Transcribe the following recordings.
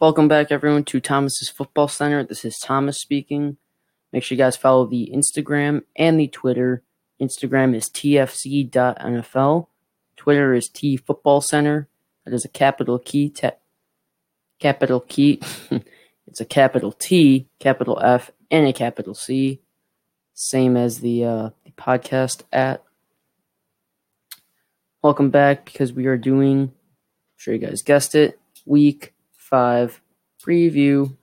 Welcome back, everyone, to Thomas's Football Center. This is Thomas speaking. Make sure you guys follow the Instagram and the Twitter. Instagram is tfc.nfl. Twitter is T Football Center. That is a capital key. Te- capital key. it's a capital T, capital F, and a capital C. Same as the, uh, the podcast at. Welcome back because we are doing, I'm sure you guys guessed it, week five preview.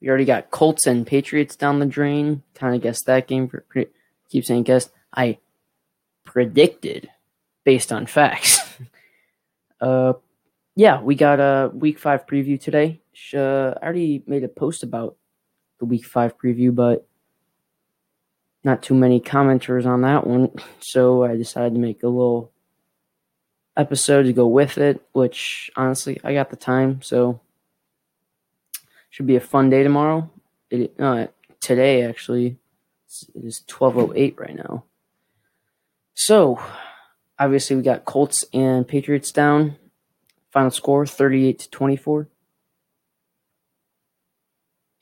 We already got Colts and Patriots down the drain. Kind of guessed that game. For, keep saying guessed. I predicted based on facts. uh, yeah, we got a week five preview today. Uh, I already made a post about the week five preview, but not too many commenters on that one. So I decided to make a little episode to go with it, which honestly, I got the time, so should be a fun day tomorrow. It, uh, today, actually, it is 12.08 right now. So, obviously, we got Colts and Patriots down. Final score 38 to 24.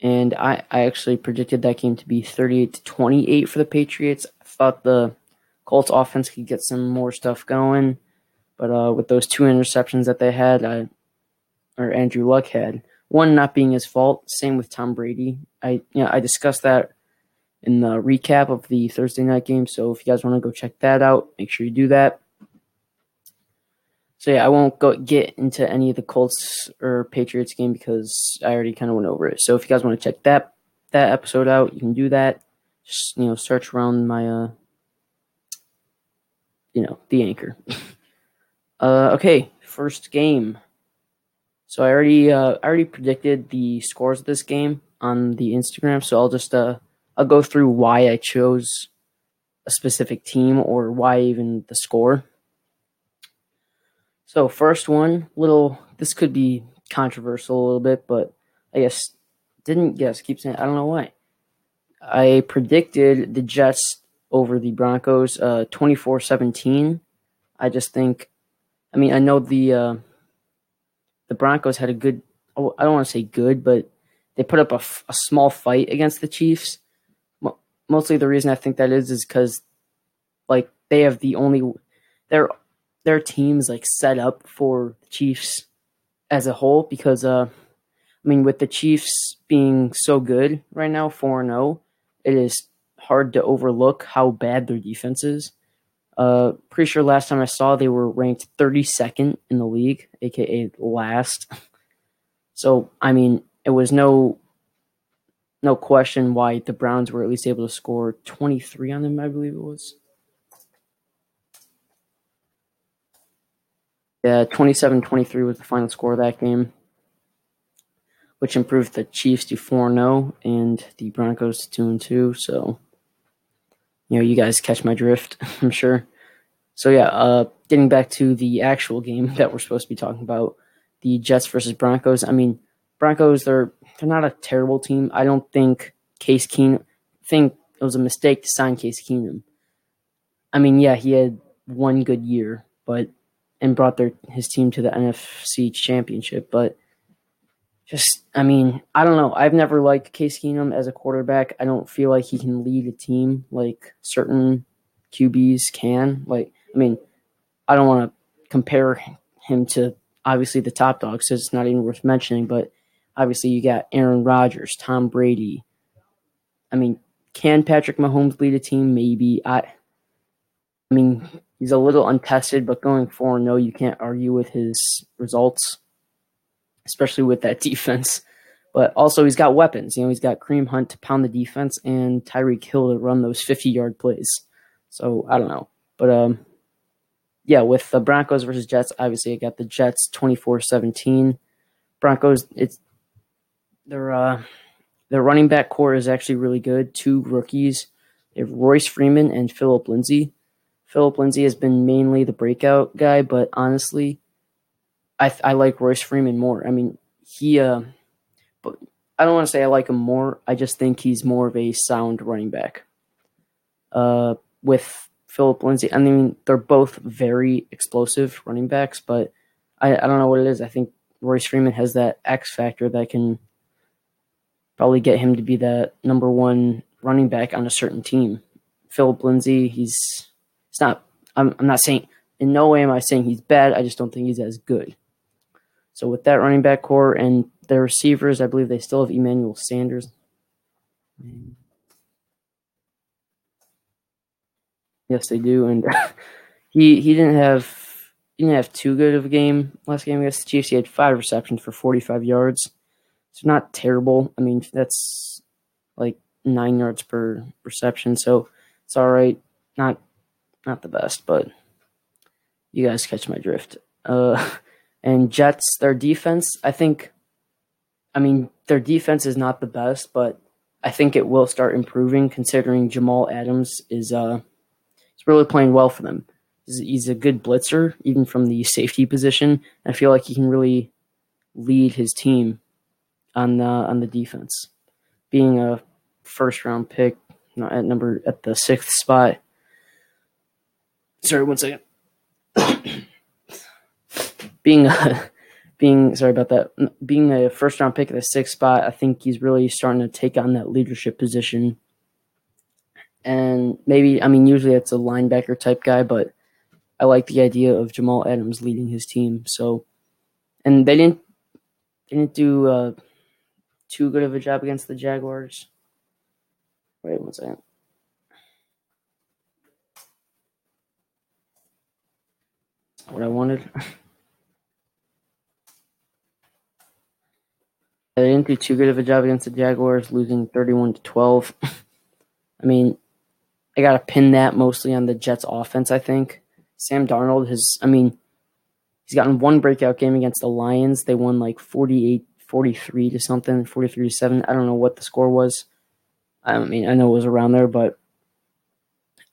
And I, I actually predicted that game to be 38 to 28 for the Patriots. I thought the Colts offense could get some more stuff going. But uh, with those two interceptions that they had, I, or Andrew Luck had, one not being his fault. Same with Tom Brady. I you know I discussed that in the recap of the Thursday night game. So if you guys want to go check that out, make sure you do that. So yeah, I won't go get into any of the Colts or Patriots game because I already kind of went over it. So if you guys want to check that that episode out, you can do that. Just you know, search around my uh, you know, the anchor. Uh, okay, first game. So I already uh, I already predicted the scores of this game on the Instagram. So I'll just uh, I'll go through why I chose a specific team or why even the score. So first one, little this could be controversial a little bit, but I guess didn't guess. Keep saying I don't know why. I predicted the Jets over the Broncos uh 24-17. I just think I mean, I know the uh, the Broncos had a good. Oh, I don't want to say good, but they put up a, a small fight against the Chiefs. Mostly, the reason I think that is is because, like, they have the only their their teams like set up for the Chiefs as a whole. Because, uh, I mean, with the Chiefs being so good right now, four and zero, oh, it is hard to overlook how bad their defense is. Uh, pretty sure last time I saw they were ranked 32nd in the league, aka last. So I mean, it was no no question why the Browns were at least able to score 23 on them, I believe it was. Yeah, 27-23 was the final score of that game, which improved the Chiefs to 4-0 and the Broncos to 2 and 2, so you know, you guys catch my drift, I'm sure. So yeah, uh, getting back to the actual game that we're supposed to be talking about, the Jets versus Broncos. I mean, Broncos they're they're not a terrible team. I don't think Case Keenum think it was a mistake to sign Case Keenum. I mean, yeah, he had one good year, but and brought their his team to the NFC Championship, but just I mean, I don't know. I've never liked Case Keenum as a quarterback. I don't feel like he can lead a team like certain QBs can. Like, I mean, I don't want to compare him to obviously the top dogs, so it's not even worth mentioning. But obviously, you got Aaron Rodgers, Tom Brady. I mean, can Patrick Mahomes lead a team? Maybe. I. I mean, he's a little untested, but going forward, no, oh, you can't argue with his results especially with that defense. But also, he's got weapons. You know, he's got Kareem Hunt to pound the defense and Tyreek Hill to run those 50 yard plays. So I don't know. But um, yeah, with the Broncos versus Jets, obviously I got the Jets 24 17. Broncos, it's their uh, their running back core is actually really good. Two rookies. They have Royce Freeman and Philip Lindsay. Philip Lindsay has been mainly the breakout guy, but honestly, I I like Royce Freeman more. I mean, he uh, but I don't want to say I like him more. I just think he's more of a sound running back. Uh, with Philip Lindsay, I mean, they're both very explosive running backs, but I I don't know what it is. I think Royce Freeman has that X factor that can probably get him to be the number one running back on a certain team. Philip Lindsay, he's it's not. I'm, I'm not saying in no way am I saying he's bad. I just don't think he's as good. So with that running back core and their receivers, I believe they still have Emmanuel Sanders. Yes, they do, and he he didn't have he didn't have too good of a game last game against the Chiefs. He had five receptions for 45 yards. It's not terrible. I mean, that's like nine yards per reception, so it's all right. Not not the best, but you guys catch my drift. Uh, and Jets, their defense, I think. I mean, their defense is not the best, but I think it will start improving considering Jamal Adams is uh he's really playing well for them. He's, a good blitzer, even from the safety position. I feel like he can really lead his team on the on the defense. Being a first round pick at number at the sixth spot. Sorry, one second. Being a being sorry about that. Being a first round pick at the sixth spot, I think he's really starting to take on that leadership position. And maybe I mean usually it's a linebacker type guy, but I like the idea of Jamal Adams leading his team. So, and they didn't they didn't do uh, too good of a job against the Jaguars. Wait one second. What I wanted. They didn't do too good of a job against the Jaguars, losing 31 to 12. I mean, I got to pin that mostly on the Jets offense, I think. Sam Darnold has, I mean, he's gotten one breakout game against the Lions. They won like 48 43 to something, 43 to 7. I don't know what the score was. I mean, I know it was around there, but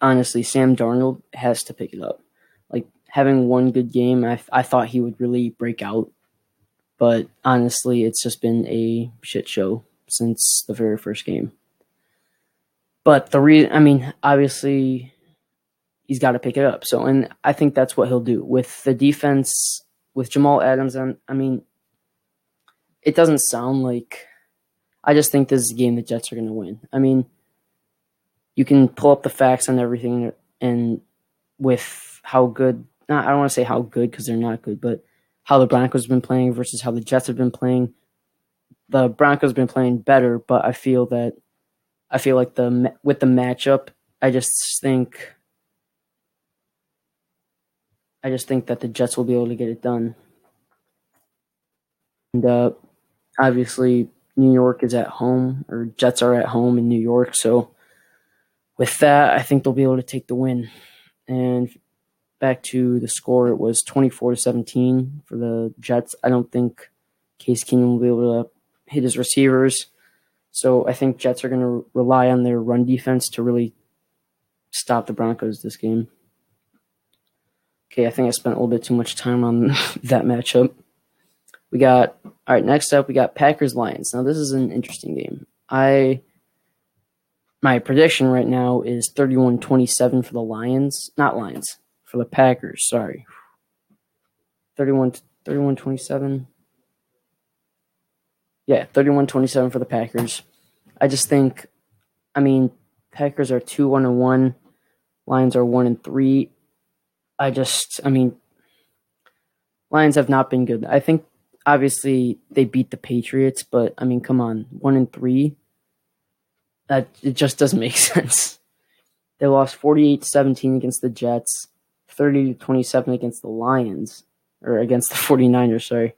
honestly, Sam Darnold has to pick it up. Like, having one good game, I, I thought he would really break out but honestly, it's just been a shit show since the very first game. But the reason, I mean, obviously, he's got to pick it up. So, and I think that's what he'll do with the defense with Jamal Adams. And I mean, it doesn't sound like. I just think this is a game the Jets are going to win. I mean, you can pull up the facts on everything, and with how good. Not, I don't want to say how good because they're not good, but how the Broncos have been playing versus how the Jets have been playing. The Broncos have been playing better, but I feel that I feel like the with the matchup, I just think I just think that the Jets will be able to get it done. And uh, obviously, New York is at home, or Jets are at home in New York. So, with that, I think they'll be able to take the win. And back to the score, it was 24 to 17 for the Jets. I don't think Case Keenum will be able to hit his receivers. So I think Jets are going to rely on their run defense to really stop the Broncos this game. Okay, I think I spent a little bit too much time on that matchup. We got all right. Next up, we got Packers Lions. Now this is an interesting game. I my prediction right now is 31-27 for the Lions, not Lions for the Packers. Sorry. 31 31 27. Yeah, 31 27 for the Packers. I just think, I mean, Packers are 2 1 and 1, Lions are 1 and 3. I just, I mean, Lions have not been good. I think obviously they beat the Patriots, but I mean, come on, 1 and 3. That it just doesn't make sense. They lost 48 17 against the Jets. 30 to 27 against the Lions, or against the 49ers, sorry.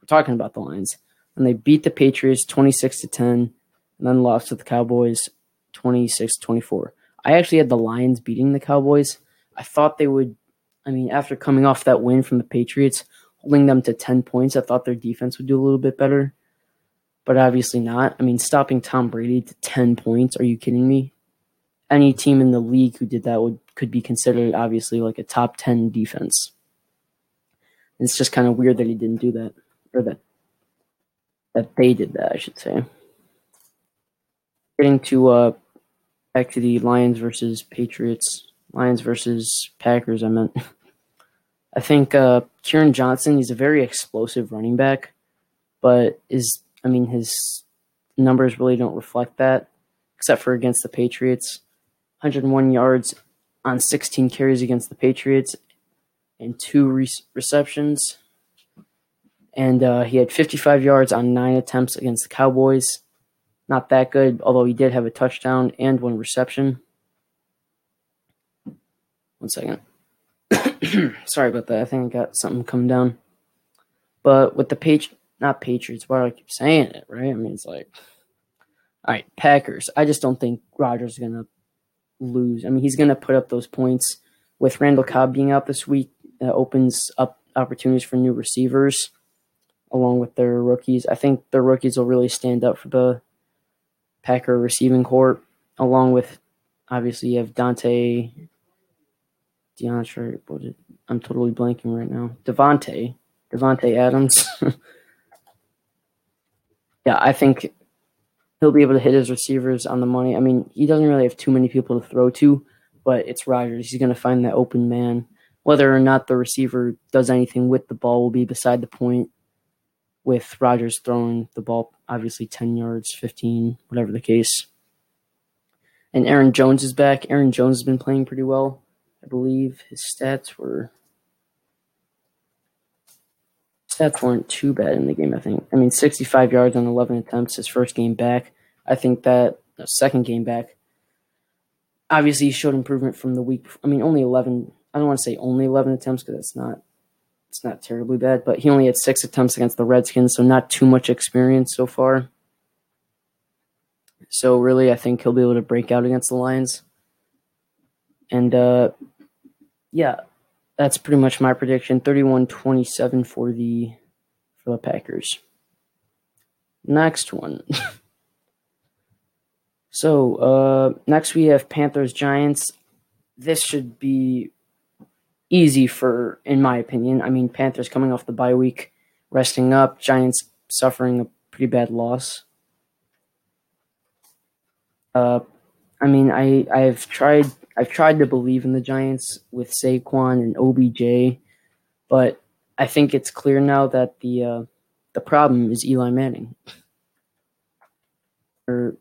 We're talking about the Lions. And they beat the Patriots 26 to 10, and then lost to the Cowboys 26 24. I actually had the Lions beating the Cowboys. I thought they would, I mean, after coming off that win from the Patriots, holding them to 10 points, I thought their defense would do a little bit better. But obviously not. I mean, stopping Tom Brady to 10 points, are you kidding me? Any team in the league who did that would could be considered obviously like a top 10 defense. it's just kind of weird that he didn't do that or that that they did that, I should say. Getting to uh back to the Lions versus Patriots, Lions versus Packers, I meant. I think uh, Kerryon Johnson, he's a very explosive running back, but is I mean his numbers really don't reflect that, except for against the Patriots. 101 yards on 16 carries against the Patriots and two re- receptions. And uh, he had 55 yards on nine attempts against the Cowboys. Not that good, although he did have a touchdown and one reception. One second. Sorry about that. I think I got something coming down. But with the Patri- not Patriots, why do I keep saying it, right? I mean, it's like, all right, Packers. I just don't think Rodgers is going to lose. I mean, he's going to put up those points with Randall Cobb being out this week. Opens up opportunities for new receivers along with their rookies. I think their rookies will really stand up for the Packer receiving corps, along with obviously you have Dante, DeAndre, it, I'm totally blanking right now. Davante, Davante Adams. yeah, I think he'll be able to hit his receivers on the money. I mean, he doesn't really have too many people to throw to, but it's Rodgers. He's going to find that open man. Whether or not the receiver does anything with the ball will be beside the point. With Rodgers throwing the ball, obviously 10 yards, 15, whatever the case. And Aaron Jones is back. Aaron Jones has been playing pretty well. I believe his stats were stats weren't too bad in the game. I think. I mean, 65 yards on 11 attempts. His first game back. I think that no, second game back. Obviously, he showed improvement from the week. I mean, only 11. I don't want to say only 11 attempts because it's not. It's not terribly bad, but he only had six attempts against the Redskins, so not too much experience so far. So really, I think he'll be able to break out against the Lions. And uh, yeah, that's pretty much my prediction 31-27 for the for the Packers. Next one. so, uh next we have Panthers Giants. This should be easy for in my opinion. I mean, Panthers coming off the bye week, resting up, Giants suffering a pretty bad loss. Uh I mean, I I've tried I've tried to believe in the Giants with Saquon and OBJ, but I think it's clear now that the uh, the problem is Eli Manning. Or,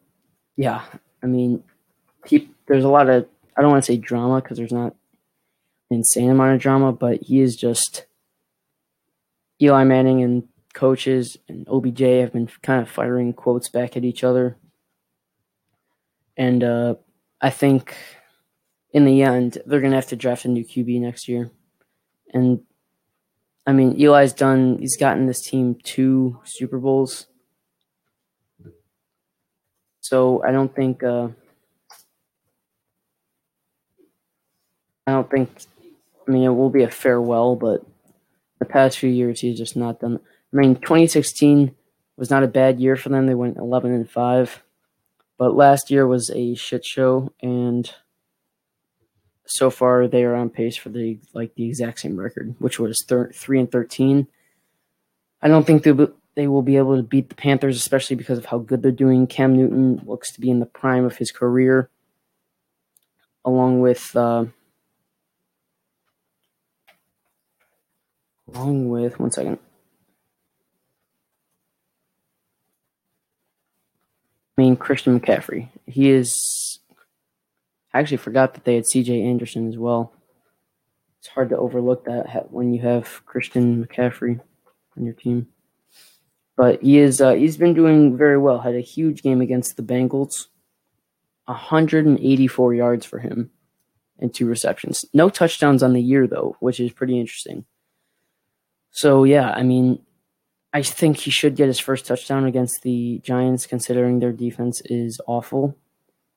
yeah, I mean, he, there's a lot of I don't want to say drama because there's not an insane amount of drama, but he is just Eli Manning and coaches and OBJ have been kind of firing quotes back at each other, and uh, I think in the end, they're going to have to draft a new QB next year. And I mean, Eli's done, he's gotten this team two Super Bowls. So I don't think, uh, I don't think, I mean, it will be a farewell, but the past few years, he's just not done. I mean, 2016 was not a bad year for them. They went 11 and 5. But last year was a shit show, and so far they are on pace for the like the exact same record, which was thir- three and thirteen. I don't think they they will be able to beat the Panthers, especially because of how good they're doing. Cam Newton looks to be in the prime of his career, along with uh, along with one second. I mean Christian McCaffrey. He is I actually forgot that they had C.J. Anderson as well. It's hard to overlook that when you have Christian McCaffrey on your team. But he is uh, he's been doing very well. Had a huge game against the Bengals. 184 yards for him and two receptions. No touchdowns on the year though, which is pretty interesting. So yeah, I mean, I think he should get his first touchdown against the Giants, considering their defense is awful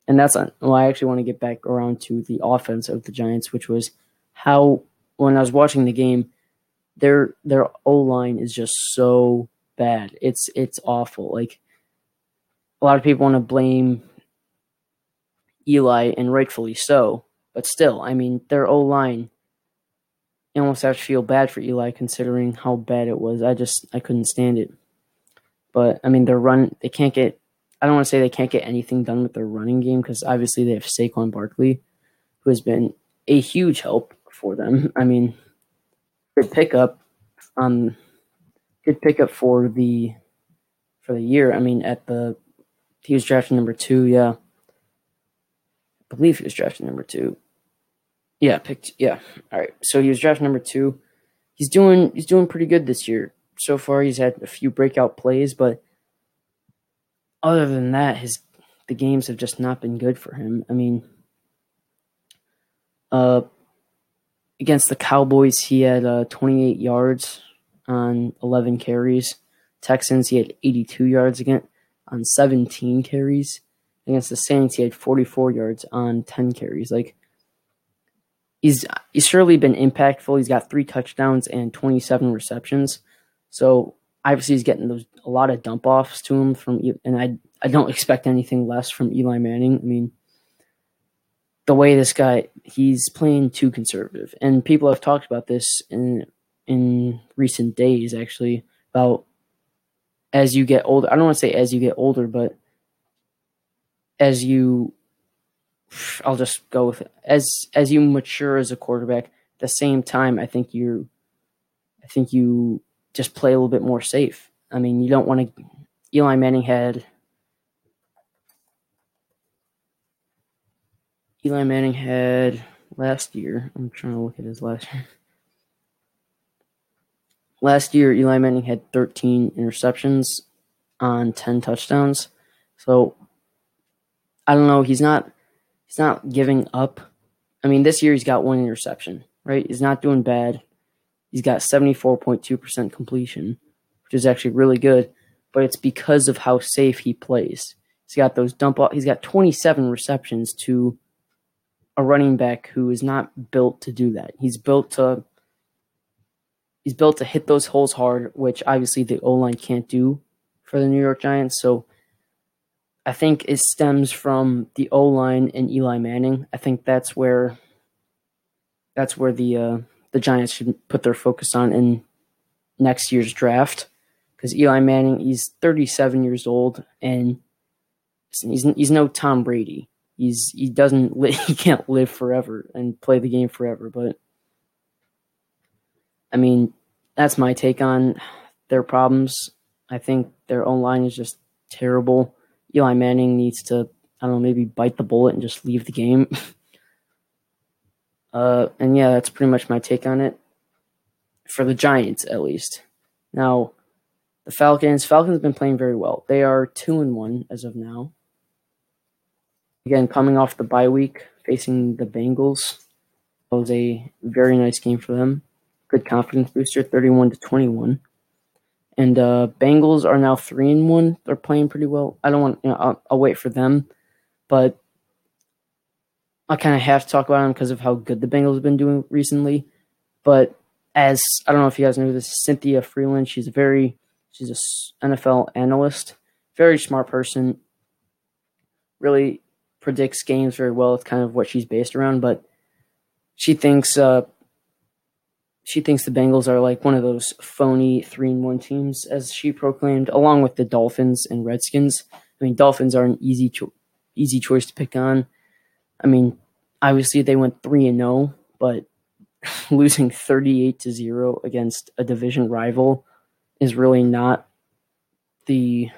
and that's well, I actually want to get back around to the offense of the Giants, which was how when I was watching the game, their their O line is just so bad. It's it's awful. Like a lot of people want to blame Eli, and rightfully so. But still, I mean, their O line. You almost have to feel bad for Eli considering how bad it was. I just I couldn't stand it. But I mean, their run they can't get I don't want to say they can't get anything done with their running game because obviously they have Saquon Barkley, who has been a huge help for them. I mean, good pickup. Um, good pickup for the for the year. I mean, at the he was drafted number two. Yeah, I believe he was drafted number two. Yeah, picked. Yeah, all right. So he was drafted number two. He's doing he's doing pretty good this year so far. He's had a few breakout plays, but other than that, his the games have just not been good for him. I mean, uh, against the Cowboys, he had uh, 28 yards on 11 carries. Texans, he had 82 yards again on 17 carries. Against the Saints, he had 44 yards on 10 carries. Like he's he's surely been impactful. He's got three touchdowns and 27 receptions. So obviously he's getting those a lot of dump offs to him from and I I don't expect anything less from Eli Manning. I mean, the way this guy he's playing too conservative, and people have talked about this in in recent days actually about as you get older. I don't want to say as you get older, but as you I'll just go with it. As as you mature as a quarterback, at the same time I think you I think you just play a little bit more safe. I mean, you don't want to Eli Manning had Eli Manning had last year. I'm trying to look at his last year. Last year, Eli Manning had 13 interceptions on 10 touchdowns. So I don't know. He's not. He's not giving up. I mean, this year he's got one interception. Right? He's not doing bad. He's got 74.2% completion, which is actually really good. But it's because of how safe he plays. He's got those dump off. He's got 27 receptions to a running back who is not built to do that. He's built to he's built to hit those holes hard, which obviously the O line can't do for the New York Giants. So I think it stems from the O line and Eli Manning. I think that's where that's where the uh, the Giants should put their focus on in next year's draft because Eli Manning he's 37 years old and he's he's no Tom Brady he's he doesn't li- he can't live forever and play the game forever. But I mean, that's my take on their problems. I think their own line is just terrible. Eli Manning needs to I don't know maybe bite the bullet and just leave the game. uh, and yeah, that's pretty much my take on it for the Giants at least. Now, the Falcons. Falcons have been playing very well. They are two and one as of now. Again, coming off the bye week, facing the Bengals. It was a very nice game for them. Good confidence booster, 31 to 21. And uh, Bengals are now three and one. They're playing pretty well. I don't want, you know, I'll, I'll wait for them, but I kind of have to talk about them because of how good the Bengals have been doing recently. But as I don't know if you guys know this, Cynthia Frelund, She's a very, she's a NFL analyst, very smart person. Really predicts games very well. It's kind of what she's based around, but she thinks uh, she thinks the Bengals are like one of those phony three and one teams, as she proclaimed, along with the Dolphins and Redskins. I mean, Dolphins are an easy cho- easy choice to pick on. I mean, obviously they went three and zero, oh, but losing thirty eight to zero against a division rival is really not the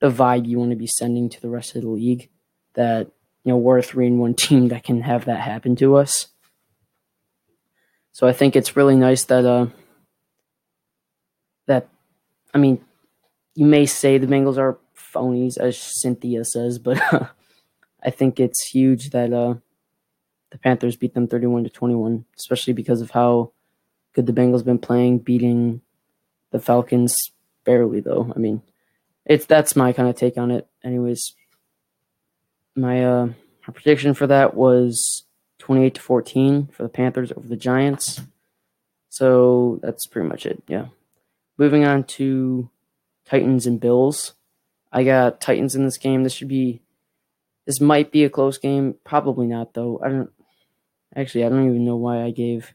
the vibe you want to be sending to the rest of the league that you know we're a three and one team that can have that happen to us. So I think it's really nice that uh that I mean you may say the Bengals are phonies as Cynthia says, but uh, I think it's huge that uh the Panthers beat them 31 to 21, especially because of how good the Bengals been playing, beating the Falcons barely though. I mean, it's that's my kind of take on it. Anyways, my uh, my prediction for that was 28 to 14 for the Panthers over the Giants. So that's pretty much it. Yeah. Moving on to Titans and Bills. I got Titans in this game. This should be this might be a close game. Probably not though. I don't actually I don't even know why I gave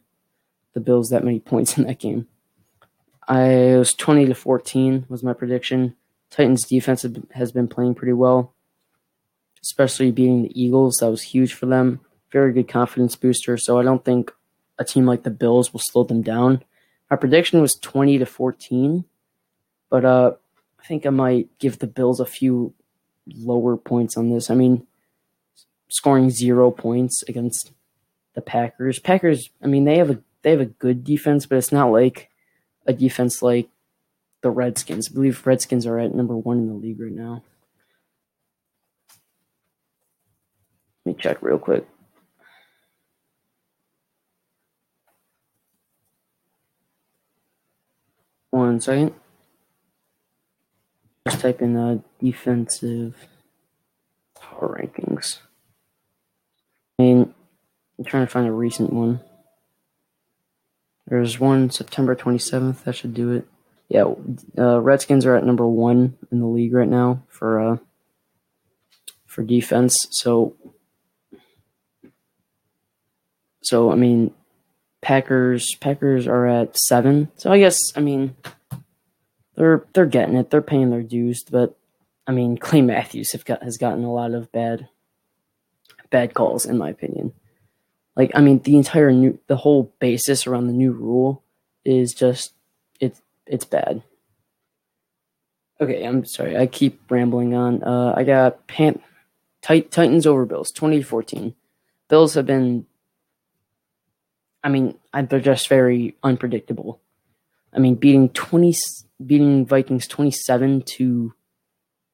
the Bills that many points in that game. I was 20 to 14 was my prediction. Titans defense has been playing pretty well especially beating the Eagles. That was huge for them. Very good confidence booster. So I don't think a team like the Bills will slow them down. My prediction was 20 to 14, but uh, I think I might give the Bills a few lower points on this. I mean, scoring zero points against the Packers. Packers, I mean, they have a they have a good defense, but it's not like a defense like the Redskins. I believe Redskins are at number one in the league right now. Let me check real quick. One second. Just type in uh, defensive power rankings. I mean, I'm trying to find a recent one. There's one September 27th. That should do it. Yeah, uh, Redskins are at number one in the league right now for uh, for defense. So, so I mean, Packers Packers are at seven. So I guess I mean they're they're getting it. They're paying their dues, but I mean Clay Matthews got has gotten a lot of bad bad calls in my opinion. Like I mean the entire new the whole basis around the new rule is just it's it's bad. Okay, I'm sorry. I keep rambling on. Uh, I got Pan- Tit- Titans over Bills 2014. Bills have been I mean, they're just very unpredictable. I mean, beating 20 beating Vikings 27 to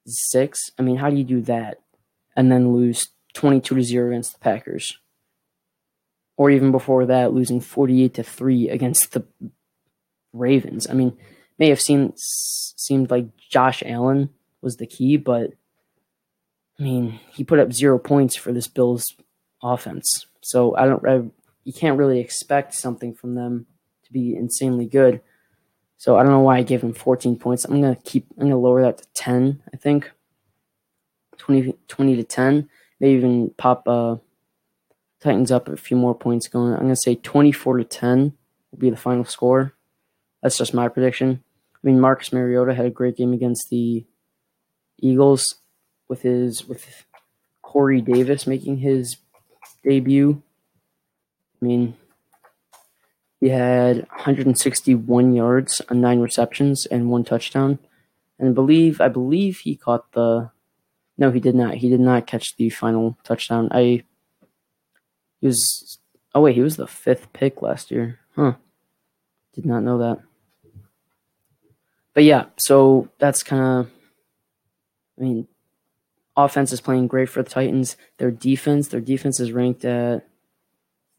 6. I mean, how do you do that and then lose 22 to 0 against the Packers? Or even before that, losing 48 to 3 against the Ravens. I mean, may have seemed seemed like Josh Allen was the key, but I mean, he put up 0 points for this Bills offense. So I don't I, you can't really expect something from them to be insanely good. So I don't know why I gave him 14 points. I'm gonna keep. I'm gonna lower that to 10. I think 20, 20 to 10. Maybe even pop uh, Titans up a few more points going. I'm gonna say 24 to 10 will be the final score. That's just my prediction. I mean, Marcus Mariota had a great game against the Eagles with his with Corey Davis making his debut. I mean, he had 161 yards on nine receptions and one touchdown. And I believe I believe he caught the no, he did not. He did not catch the final touchdown. I he was oh wait, he was the fifth pick last year. Huh. Did not know that. But yeah, so that's kind of I mean, offense is playing great for the Titans. Their defense, their defense is ranked at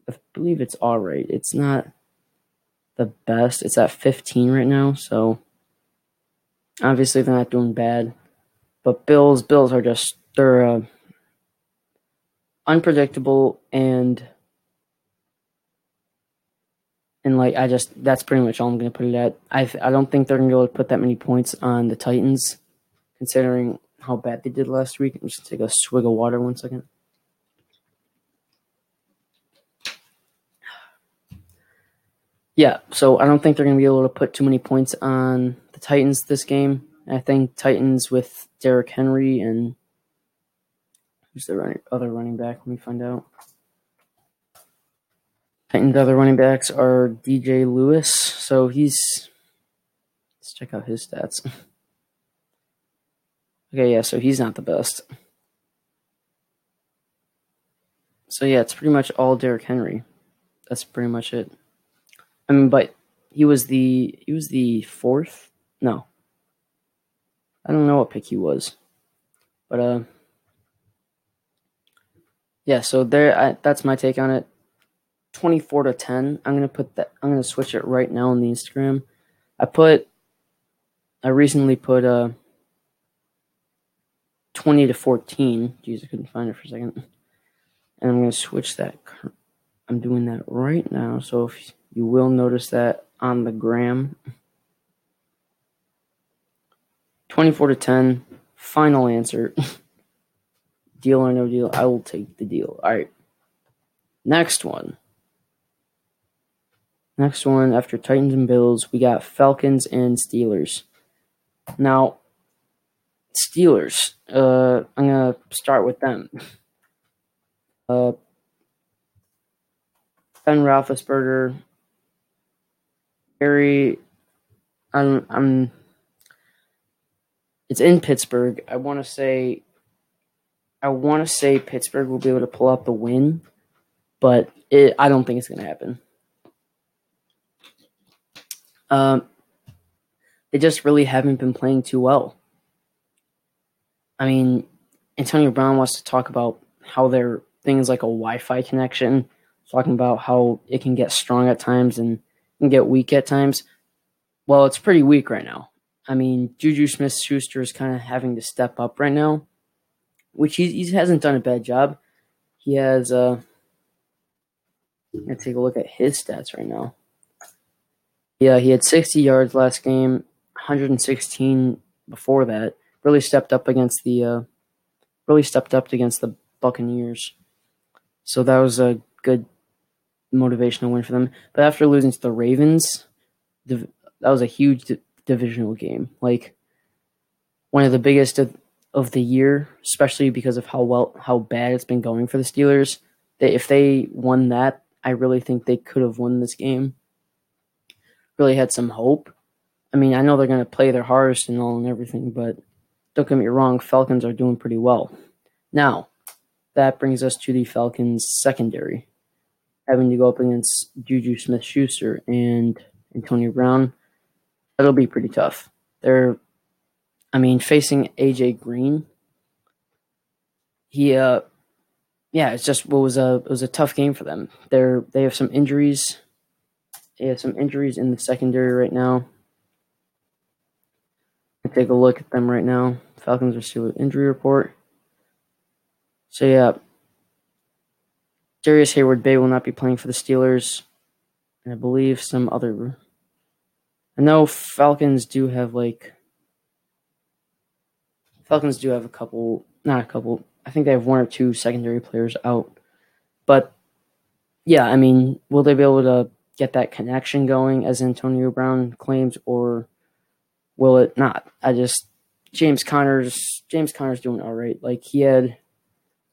I believe it's all right. It's not the best. It's at 15 right now, so obviously they're not doing bad. But Bills, Bills are just they're uh, unpredictable and and like I just that's pretty much all I'm gonna put it at. I I don't think they're gonna be able to put that many points on the Titans, considering how bad they did last week. I'm just gonna take a swig of water one second. Yeah, so I don't think they're going to be able to put too many points on the Titans this game. I think Titans with Derrick Henry and who's the other running back? Let me find out. Titans' other running backs are Dion Lewis, so he's. Let's check out his stats. Okay, yeah, so he's not the best. So yeah, it's pretty much all Derrick Henry. That's pretty much it. I mean, but he was the he was the fourth. No, I don't know what pick he was, but uh, yeah. So there, I, that's my take on it. Twenty-four to ten. I'm gonna put that. I'm gonna switch it right now on the Instagram. I put. I recently put uh. 20 to 14. Jeez, I couldn't find it for a second. And I'm to switch that. I'm doing that right now. So if you will notice that on the gram. 24 to 10. Final answer. deal or no deal? I will take the deal. All right. Next one. Next one after Titans and Bills, we got Falcons and Steelers. Now, Steelers. Uh, I'm gonna start with them. Uh, Ben Roethlisberger. Very, I'm. It's in Pittsburgh. I want to say. I want to say Pittsburgh will be able to pull out the win, but it, I don't think it's going to happen. Um, they just really haven't been playing too well. I mean, Antonio Brown wants to talk about how their things like a Wi-Fi connection, talking about how it can get strong at times and can get weak at times. Well, it's pretty weak right now. I mean, Juju Smith Schuster is kind of having to step up right now, which he, he hasn't done a bad job. He has, uh, let's take a look at his stats right now. Yeah, he had 60 yards last game, 116 before that. Really stepped up against the, uh, really stepped up against the Buccaneers. So that was a good motivational win for them. But after losing to the Ravens, that was a huge divisional game. Like one of the biggest of, of the year, especially because of how well how bad it's been going for the Steelers. They, if they won that, I really think they could have won this game. Really had some hope. I mean, I know they're going to play their hardest and all and everything, but don't get me wrong, Falcons are doing pretty well. Now, that brings us to the Falcons secondary, having to go up against Juju Smith Schuster and Antonio Brown. That'll be pretty tough. They're, I mean, facing AJ Green. He, uh, yeah, it's just what was a it was a tough game for them. They're they have some injuries. They have some injuries in the secondary right now. Take a look at them right now. Falcons still injury report. So yeah, Darrius Heyward-Bey will not be playing for the Steelers, and I believe some other. I know Falcons do have like. Falcons do have a couple, not a couple. I think they have one or two secondary players out, but yeah, I mean, will they be able to get that connection going as Antonio Brown claims, or will it not? I just James Conner's James Conner's doing all right. Like he had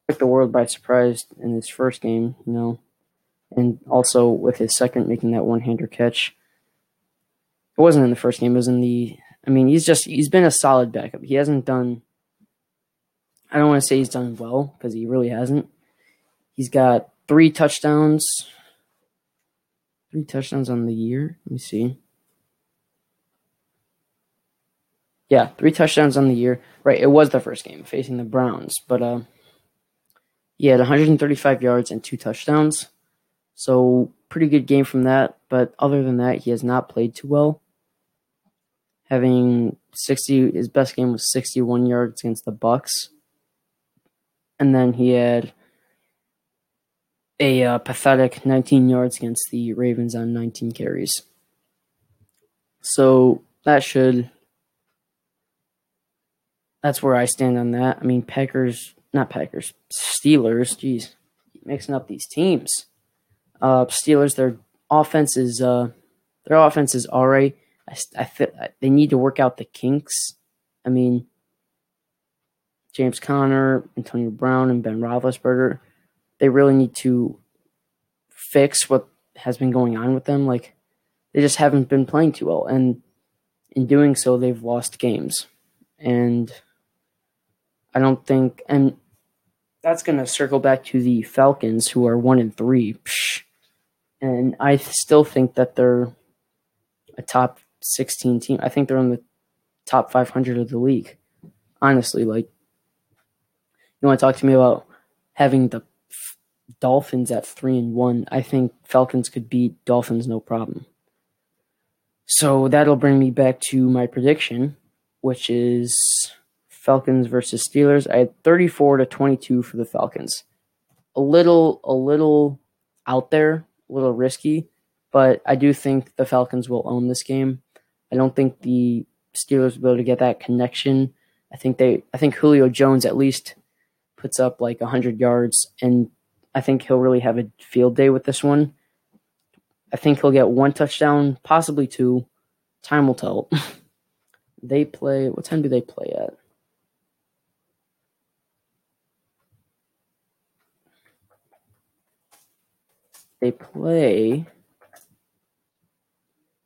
took the world by surprise in his first game, you know, and also with his second making that one-hander catch. It wasn't in the first game; it was in the. I mean, he's just he's been a solid backup. He hasn't done. I don't want to say he's done well because he really hasn't. He's got three touchdowns. Three touchdowns on the year. Let me see. Yeah, three touchdowns on the year. Right, it was the first game facing the Browns, but uh, he had 135 yards and two touchdowns. So pretty good game from that. But other than that, he has not played too well. Having 60, his best game was 61 yards against the Bucks, and then he had a uh, pathetic 19 yards against the Ravens on 19 carries. So that should. That's where I stand on that. I mean, Packers not Packers, Steelers. Jeez, mixing up these teams. Uh, Steelers, their offense is uh, their offense is all right. I, I feel they need to work out the kinks. I mean, James Conner, Antonio Brown, and Ben Roethlisberger, they really need to fix what has been going on with them. Like they just haven't been playing too well, and in doing so, they've lost games. And I don't think, and that's going to circle back to the Falcons, who are one and three. Psh. And I still think that they're a top 16 team. I think they're in the top 500 of the league. Honestly, like, you want to talk to me about having the Dolphins at three and one? I think Falcons could beat Dolphins no problem. So that'll bring me back to my prediction, which is Falcons versus Steelers. I had 34 to 22 for the Falcons. A little a little out there, a little risky, but I do think the Falcons will own this game. I don't think the Steelers will be able to get that connection. I think they I think Julio Jones at least puts up like 100 yards and I think he'll really have a field day with this one. I think he'll get one touchdown, possibly two. Time will tell. they play what time do they play at? They play.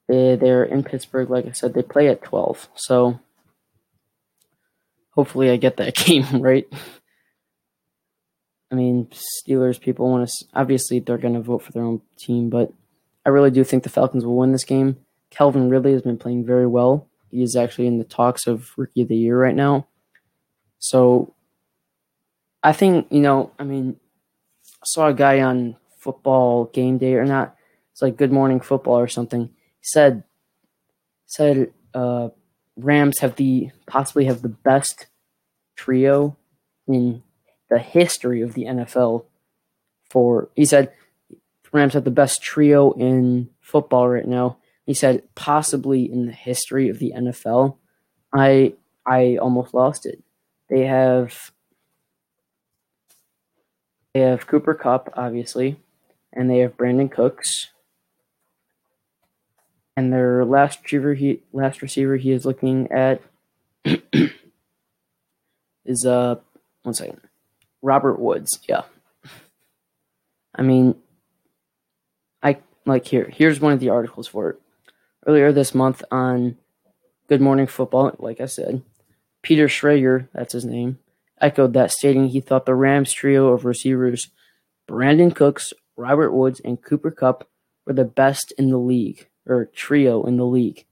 They, they're in Pittsburgh, like I said. They play at 12. So hopefully I get that game right. I mean, Steelers people want to. Obviously, they're going to vote for their own team, but I really do think the Falcons will win this game. Calvin Ridley has been playing very well. He is actually in the talks of Rookie of the Year right now. So I think, you know, I mean, I saw a guy on football game day or not. It's like Good Morning Football or something. He said said uh, Rams have the possibly have the best trio in the history of the NFL. For he said Rams have the best trio in football right now. He said possibly in the history of the NFL. I I almost lost it. They have they have Cooper Kupp, obviously, and they have Brandin Cooks. And their last receiver he last receiver he is looking at is uh one second. Robert Woods, yeah. I mean I like here here's one of the articles for it. Earlier this month on Good Morning Football, like I said, Peter Schrager, that's his name, echoed that, stating he thought the Rams trio of receivers, Brandin Cooks, Robert Woods, and Cooper Kupp were the best in the league, or trio in the league.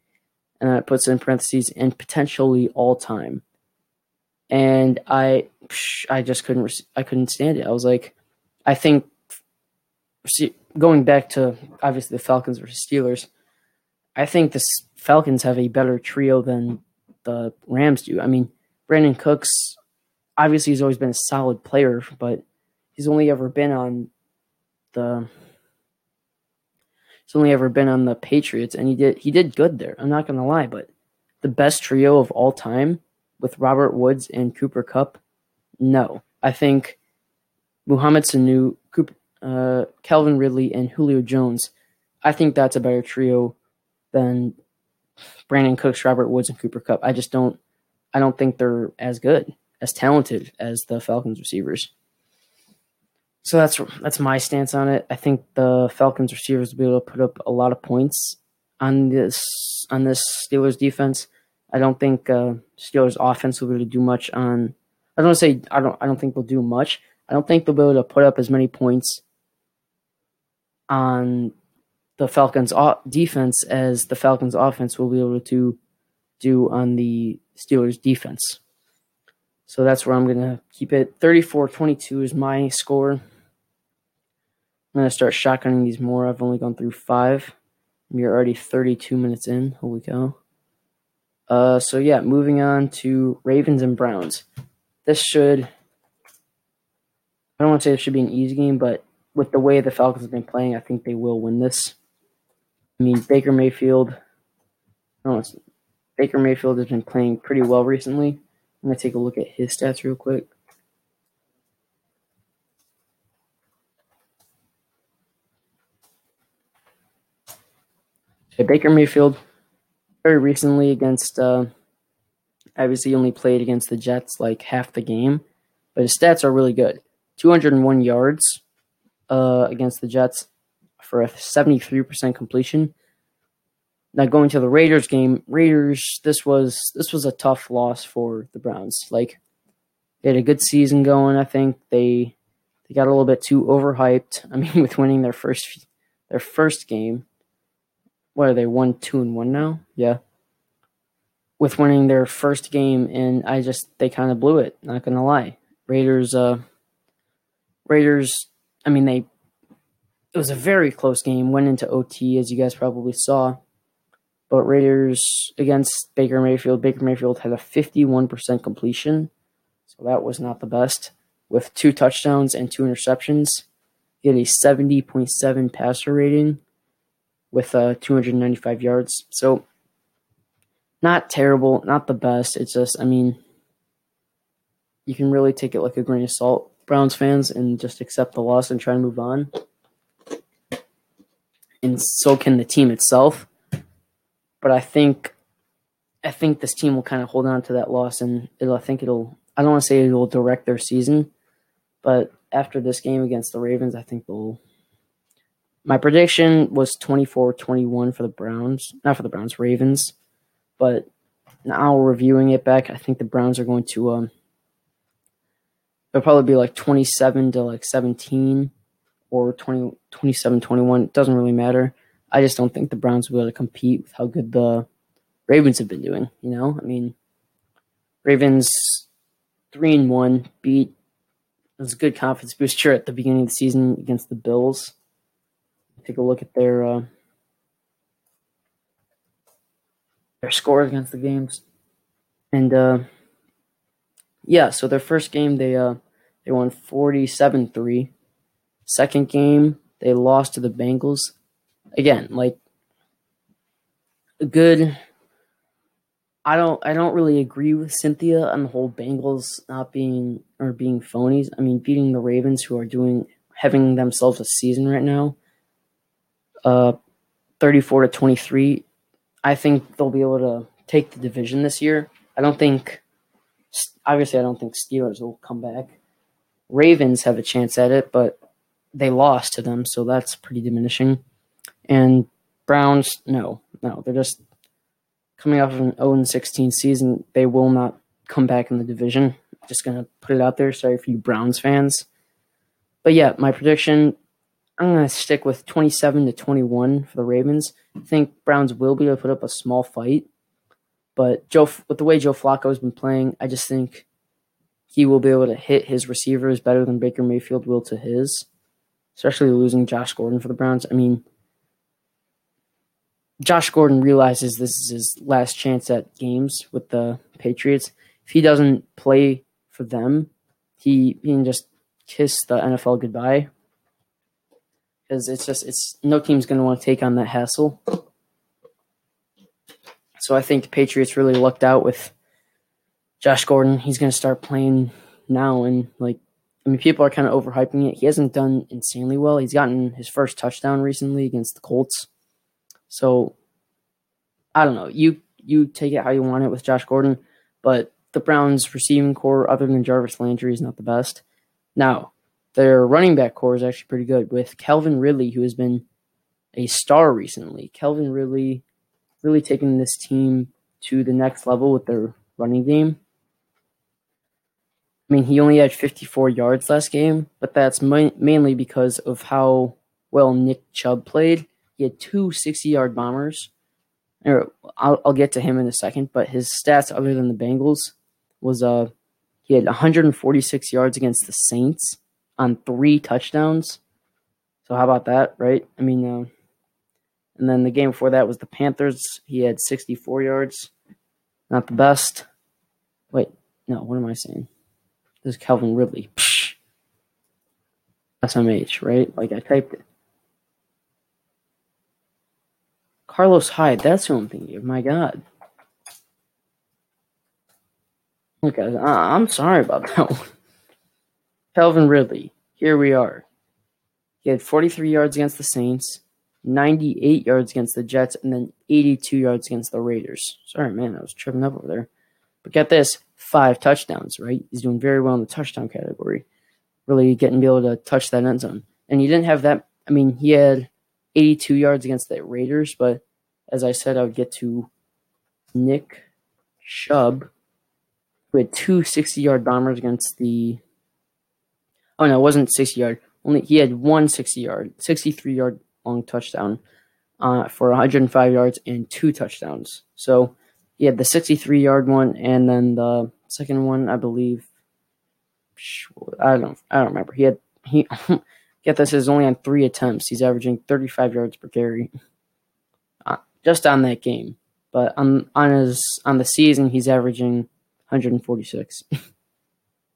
And that puts in parentheses, and potentially all time. And I, I just couldn't, I couldn't stand it. I was like, I think, going back to obviously the Falcons versus Steelers, I think the Falcons have a better trio than the Rams do. I mean, Brandin Cooks obviously he's always been a solid player, but he's only ever been on the he's only ever been on the Patriots, and he did he did good there. I'm not gonna lie, but the best trio of all time with Robert Woods and Cooper Kupp, no. I think Mohamed Sanu, Cooper, uh, Calvin Ridley, and Julio Jones. I think that's a better trio than Brandin Cooks, Robert Woods, and Cooper Kupp. I just don't. I don't think they're as good as talented as the Falcons receivers. So that's that's my stance on it. I think the Falcons receivers will be able to put up a lot of points on this on this Steelers defense. I don't think uh, Steelers offense will be able to do much on. I don't say I don't. I don't think they'll do much. I don't think they'll be able to put up as many points on the Falcons' defense as the Falcons' offense will be able to do on the Steelers' defense. So that's where I'm going to keep it. 34 22 is my score. I'm to start shotgunning these more. I've only gone through five. We're already 32 minutes in. Holy cow. Uh, so, yeah, moving on to Ravens and Browns. This should, I don't want to say this should be an easy game, but with the way the Falcons have been playing, I think they will win this. I mean, Baker Mayfield, I don't Baker Mayfield has been playing pretty well recently. I'm to take a look at his stats real quick. Baker Mayfield, very recently against, uh, obviously, only played against the Jets like half the game, but his stats are really good. 201 yards uh, against the Jets for a 73% completion. Now going to the Raiders game, Raiders this was this was a tough loss for the Browns. Like they had a good season going. I think they they got a little bit too overhyped. I mean, with winning their first their first game, what are they one two and one now? Yeah, with winning their first game, and I just they kind of blew it. Not gonna lie, Raiders. Uh, Raiders. I mean, they. It was a very close game. Went into OT, as you guys probably saw. But Raiders against Baker Mayfield, Baker Mayfield had a 51% completion, so that was not the best. With two touchdowns and two interceptions, he had a 70.7 passer rating with uh, 295 yards. So, not terrible, not the best. It's just, I mean, you can really take it like a grain of salt, Browns fans, and just accept the loss and try and move on. And so can the team itself but I think I think this team will kind of hold on to that loss, and it'll. I think it'll. I don't want to say it will direct their season, but after this game against the Ravens, I think they'll my prediction was 24-21 for the Browns, not for the Browns, Ravens. But now reviewing it back, I think the Browns are going to um it'll probably be like 27 to like 17 or 20 27 21. It doesn't really matter. I just don't think the Browns will be able to compete with how good the Ravens have been doing, you know? I mean, Ravens 3 and 1 beat it was a good confidence booster at the beginning of the season against the Bills. Take a look at their uh, their scores against the games, and uh, yeah, so their first game they uh, they won 47-3. Second game they lost to the Bengals. Again, like a good I don't I don't really agree with Cynthia on the whole Bengals not being or being phonies. I mean beating the Ravens who are doing having themselves a season right now. Uh 34 to 23. I think they'll be able to take the division this year. I don't think obviously I don't think Steelers will come back. Ravens have a chance at it, but they lost to them, so that's pretty diminishing. And Browns, no, no, they're just coming off of an 0 16 season, they will not come back in the division. Just gonna put it out there. Sorry for you Browns fans. But yeah, my prediction I'm gonna stick with 27 to 21 for the Ravens. I think Browns will be able to put up a small fight, but Joe, with the way Joe Flacco has been playing, I just think he will be able to hit his receivers better than Baker Mayfield will to his. Especially losing Josh Gordon for the Browns. I mean, Josh Gordon realizes this is his last chance at games with the Patriots. If he doesn't play for them, he, he can just kiss the NFL goodbye. Because it's just it's no team's going to want to take on that hassle. So I think the Patriots really lucked out with Josh Gordon. He's going to start playing now, and like I mean, people are kind of overhyping it. He hasn't done insanely well. He's gotten his first touchdown recently against the Colts. So I don't know. You you take it how you want it with Josh Gordon, but the Browns receiving core other than Jarvis Landry is not the best. Now, their running back core is actually pretty good with Calvin Ridley, who has been a star recently. Calvin Ridley really taking this team to the next level with their running game. I mean, he only had 54 yards last game, but that's ma- mainly because of how well Nick Chubb played. He had two 60 yard bombers. I'll, I'll get to him in a second, but his stats other than the Bengals was uh he had 146 yards against the Saints on three touchdowns. So how about that, right? I mean, uh, and then the game before that was the Panthers. He had 64 yards, not the best. Wait, no, what am I saying? This is Calvin Ridley. Psh. SMH, right? Like I typed it. Carlos Hyde, that's who I'm thinking of. My God. Look, guys, I'm sorry about that one. Calvin Ridley, here we are. He had 43 yards against the Saints, 98 yards against the Jets, and then 82 yards against the Raiders. Sorry, man, I was tripping up over there. But get this five touchdowns, right? He's doing very well in the touchdown category. Really getting to be able to touch that end zone. And he didn't have that. I mean, he had 82 yards against the Raiders, but as I said, I would get to Nick Chubb, who had two 60 yard bombers against the. Oh, no, it wasn't 60 yard. Only He had one 60 yard, 63 yard long touchdown uh, for 105 yards and two touchdowns. So he had the 63 yard one and then the second one, I believe. I don't I don't remember. He had he get this is only on three attempts. He's averaging 35 yards per carry just on that game. But on on his on the season, he's averaging 146.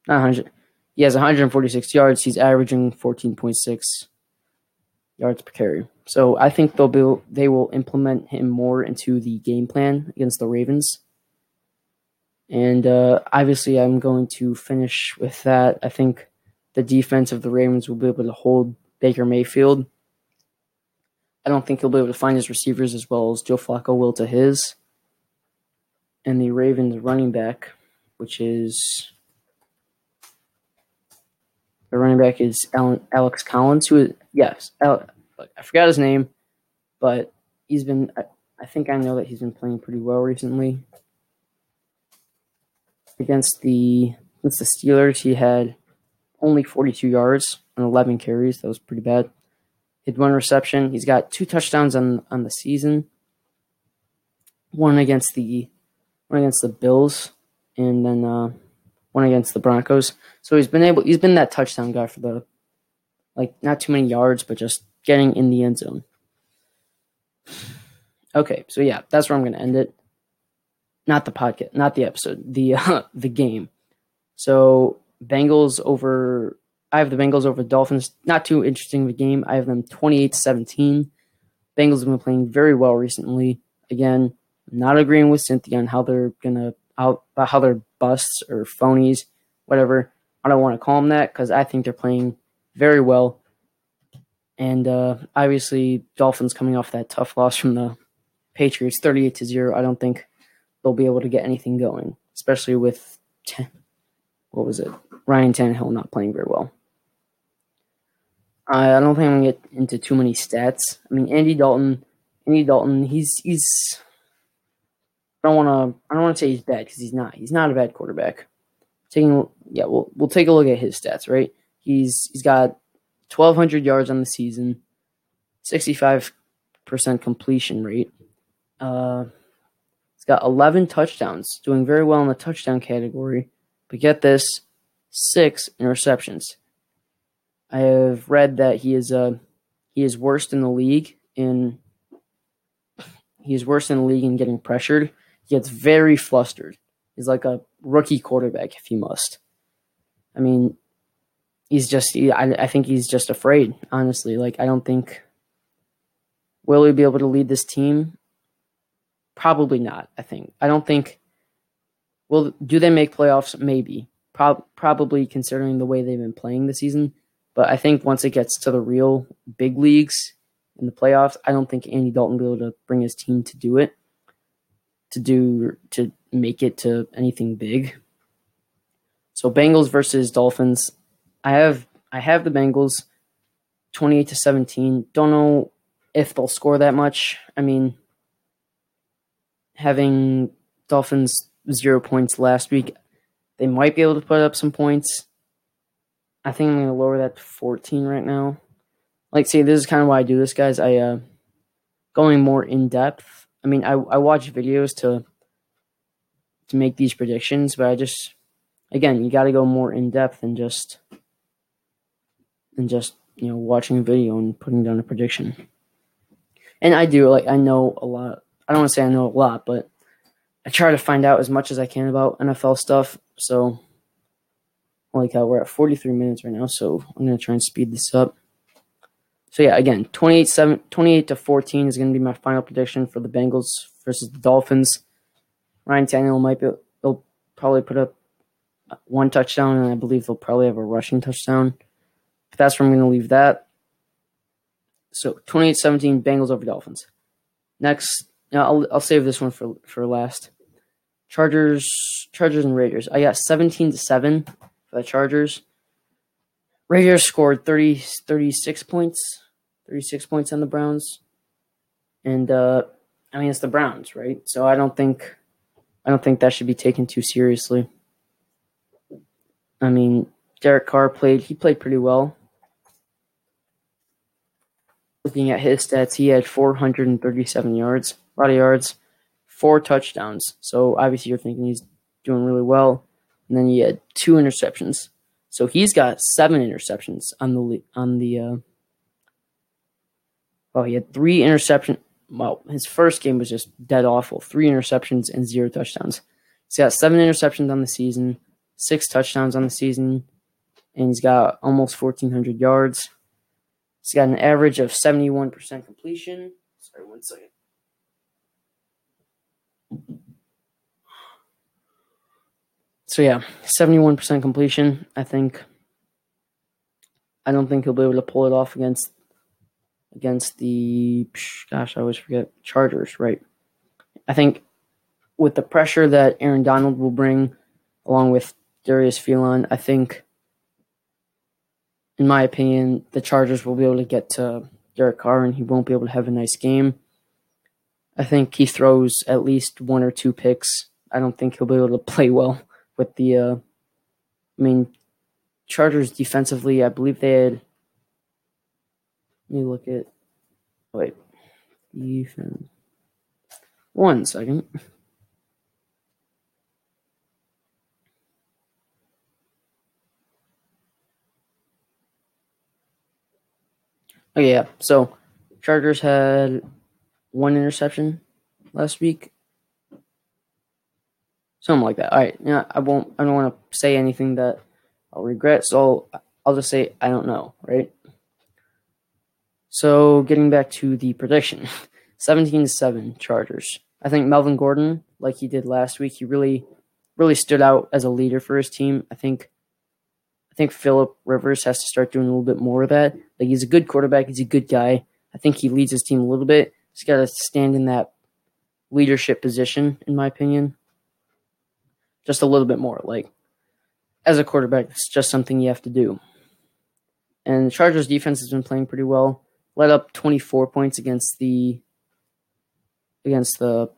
Not 100. He has 146 yards. He's averaging 14.6 yards per carry. So I think they'll be they will implement him more into the game plan against the Ravens. And uh, obviously, I'm going to finish with that. I think the defense of the Ravens will be able to hold Baker Mayfield I don't think he'll be able to find his receivers as well as Joe Flacco will to his. And the Ravens running back, which is the running back is Alan, Alex Collins, who is yes, I forgot his name, but he's been. I, I think I know that he's been playing pretty well recently. Against the against the Steelers, he had only 42 yards and 11 carries. That was pretty bad. He had one reception. He's got two touchdowns on on the season. One against the one against the Bills, and then uh, one against the Broncos. So he's been able. He's been that touchdown guy for the like not too many yards, but just getting in the end zone. Okay, so yeah, that's where I'm going to end it. Not the podcast, not the episode, the uh, the game. So Bengals over. I have the Bengals over the Dolphins. Not too interesting of a game. I have them 28 17. Bengals have been playing very well recently. Again, not agreeing with Cynthia on how they're gonna how how they're busts or phonies, whatever. I don't want to call them that because I think they're playing very well. And uh, obviously, Dolphins coming off that tough loss from the Patriots, thirty-eight to zero. I don't think they'll be able to get anything going, especially with ten, what was it, Ryan Tannehill not playing very well. I don't think I'm gonna get into too many stats. I mean, Andy Dalton, Andy Dalton, he's he's. I don't want to. I don't want to say he's bad because he's not. He's not a bad quarterback. Taking yeah, we'll we'll take a look at his stats. Right, he's he's got 1,200 yards on the season, 65% completion rate. Uh, he's got 11 touchdowns, doing very well in the touchdown category. But get this, six interceptions. I have read that he is uh he is worst in the league in he is worst in the league in getting pressured. He gets very flustered. He's like a rookie quarterback if he must. I mean, he's just he, I, think he's just afraid honestly. Like i don't think will he be able to lead this team? Probably not i think. I don't think will do they make playoffs? Maybe. Pro- probably considering the way they've been playing this season. But i think once it gets to the real big leagues in the playoffs i don't think andy dalton will be able to bring his team to do it to do to make it to anything big so bengals versus dolphins I have I have the Bengals 28 to 17. Don't know if they'll score that much. I mean, having Dolphins zero points last week, they might be able to put up some points. I think I'm going to lower that to 14 right now. Like, see, this is kind of why I do this, guys. I uh, going more in depth. I mean, I I watch videos to to make these predictions, but I just again, you got to go more in depth and just than just you know watching a video and putting down a prediction. And I do like I know a lot. I don't want to say I know a lot, but I try to find out as much as I can about NFL stuff. So, like how we're at 43 minutes right now, so I'm gonna try and speed this up. So yeah, again, 28 7 28 to 14 is gonna be my final prediction for the Bengals versus the Dolphins. Ryan Tannehill might be they'll probably put up uh, one touchdown, and I believe they'll probably have a rushing touchdown. But that's where I'm going to leave that. So 28-17 Bengals over Dolphins. Next, now I'll I'll save this one for for last. Chargers, Chargers and Raiders. I got 17 to 7 for the Chargers. Raiders scored 30 36 points. 36 points on the Browns. And uh I mean it's the Browns, right? So I don't think I don't think that should be taken too seriously. I mean, Derek Carr played he played pretty well looking at his stats, he had 437 yards, a lot of yards, four touchdowns. So obviously you're thinking he's doing really well. And then he had two interceptions. So he's got seven interceptions on the on the. Uh, oh, he had three interceptions. Well, his first game was just dead awful. Three interceptions and zero touchdowns. He's got seven interceptions on the season, six touchdowns on the season, and he's got almost 1,400 yards. He's got an average of 71% completion. Sorry, one second. So yeah, 71% completion. I think I don't think he'll be able to pull it off against against the gosh, I always forget Chargers, right? I think with the pressure that Aaron Donald will bring along with Darius Philon, I think in my opinion, the Chargers will be able to get to Derek Carr and he won't be able to have a nice game. I think he throws at least one or two picks. I don't think he'll be able to play well with the. Uh, I mean, Chargers defensively, I believe they had. Let me look at. Oh, wait. Defense. One second. Oh yeah, so Chargers had one interception last week, something like that. All right, yeah, I won't. I don't want to say anything that I'll regret, so I'll just say I don't know. Right. So getting back to the prediction, seventeen to seven Chargers. I think Melvin Gordon, like he did last week, he really, really stood out as a leader for his team. I think I think Philip Rivers has to start doing a little bit more of that. Like he's a good quarterback, he's a good guy. I think he leads his team a little bit. He's got to stand in that leadership position, in my opinion, just a little bit more. Like as a quarterback, it's just something you have to do. And the Chargers defense has been playing pretty well. Let up 24 points against the against the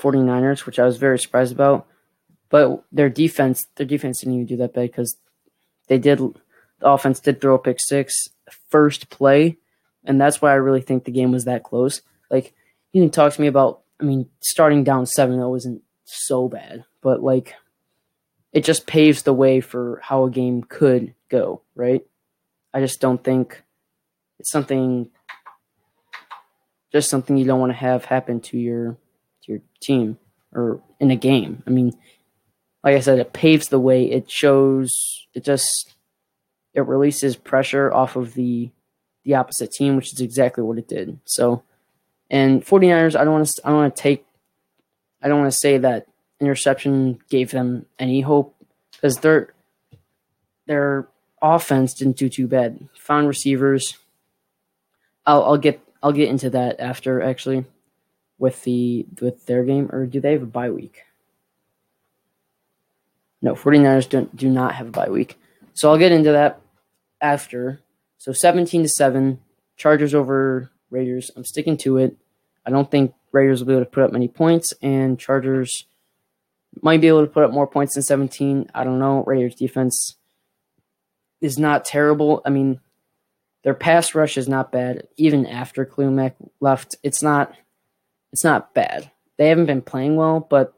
49ers, which I was very surprised about. But their defense, their defense didn't even do that bad because they did the offense did throw a pick six first play, and that's why I really think the game was that close. Like you can talk to me about I mean, starting down 7-0 isn't so bad, but like it just paves the way for how a game could go, right? I just don't think it's something just something you don't want to have happen to your to your team or in a game. I mean, like I said, it paves the way. It shows. It just it releases pressure off of the the opposite team, which is exactly what it did. So, and 49ers, I don't want to. I don't want to take. I don't want to say that interception gave them any hope because their their offense didn't do too bad. Found receivers. I'll I'll get I'll get into that after actually with the with their game or do they have a bye week? No, 49ers don't, do not have a bye week. So I'll get into that after. So 17 to 7, Chargers over Raiders. I'm sticking to it. I don't think Raiders will be able to put up many points, and Chargers might be able to put up more points than 17. I don't know. Raiders defense is not terrible. I mean, their pass rush is not bad. Even after Klumack left, it's not it's not bad. They haven't been playing well, but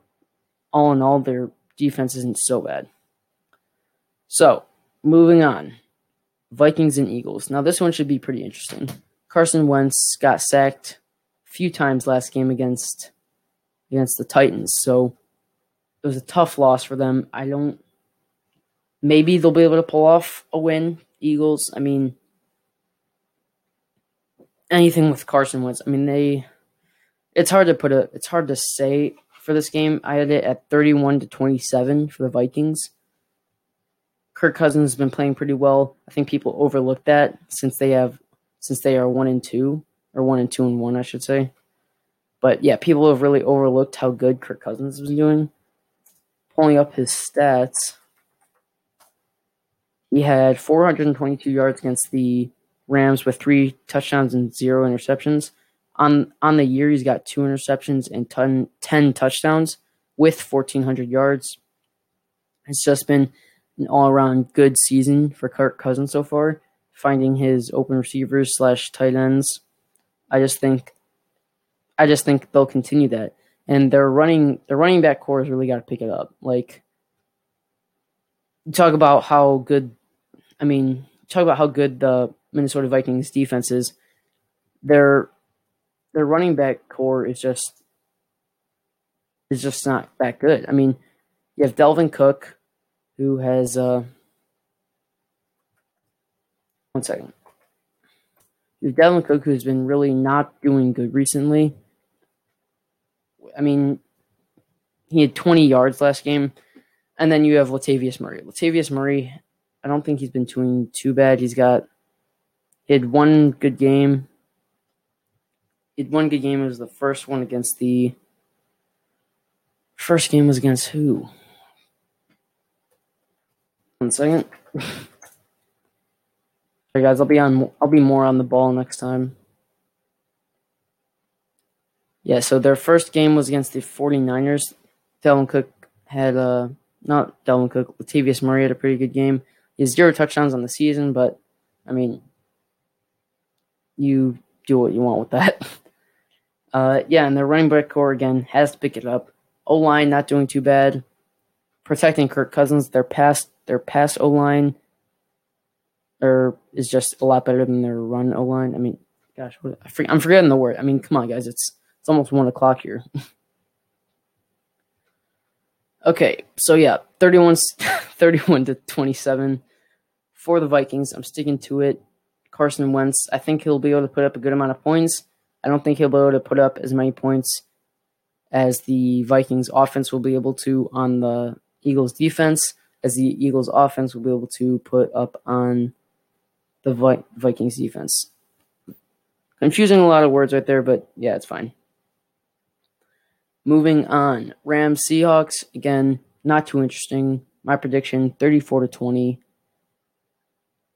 all in all, they're defense isn't so bad. So, moving on. Vikings and Eagles. Now, this one should be pretty interesting. Carson Wentz got sacked a few times last game against against the Titans, so it was a tough loss for them. I don't. Maybe they'll be able to pull off a win. Eagles. I mean, anything with Carson Wentz. I mean, they. It's hard to put a. It's hard to say for this game. I had it at 31 to 27 for the Vikings. Kirk Cousins has been playing pretty well. I think people overlook that since they have since they are 1 and 2 or 1 and 2 and 1 I should say. But yeah, people have really overlooked how good Kirk Cousins was doing. Pulling up his stats, he had 422 yards against the Rams with three touchdowns and zero interceptions. On on the year he's got two interceptions and ton, 10 touchdowns with 1400 yards. It's just been an all-around good season for Kirk Cousins so far finding his open receivers slash tight ends. I just think I just think they'll continue that. And their running their running back core has really got to pick it up. Like talk about how good I mean talk about how good the Minnesota Vikings defenses, their their running back core is just is just not that good. I mean, you have Dalvin Cook, who has uh, one second. You have Dalvin Cook, who's been really not doing good recently. I mean, he had 20 yards last game, and then you have Latavius Murray. Latavius Murray, I don't think he's been doing too bad. He's got he had one good game He had one good game. It was the first one against the first game was against who? One second. Hey guys, I'll be on. I'll be more on the ball next time. Yeah, so their first game was against the 49ers. Dalvin Cook had uh not Dalvin Cook, Latavius Murray had a pretty good game. He has zero touchdowns on the season, but I mean you do what you want with that. Uh, yeah, and the running back core again has to pick it up. O line not doing too bad. Protecting Kirk Cousins, their pass their pass O line or is just a lot better than their run O line. I mean, gosh, what, I am forgetting the word. I mean, come on, guys, it's it's almost one o'clock here. okay, so yeah, 31, 31 to twenty seven for the Vikings. I'm sticking to it. Carson Wentz, I think he'll be able to put up a good amount of points. I don't think he'll be able to put up as many points as the Vikings offense will be able to on the Eagles defense, as the Eagles offense will be able to put up on the Vi- Vikings defense. Confusing a lot of words right there, but yeah, it's fine. Moving on, Rams Seahawks again, not too interesting. My prediction: thirty-four to twenty.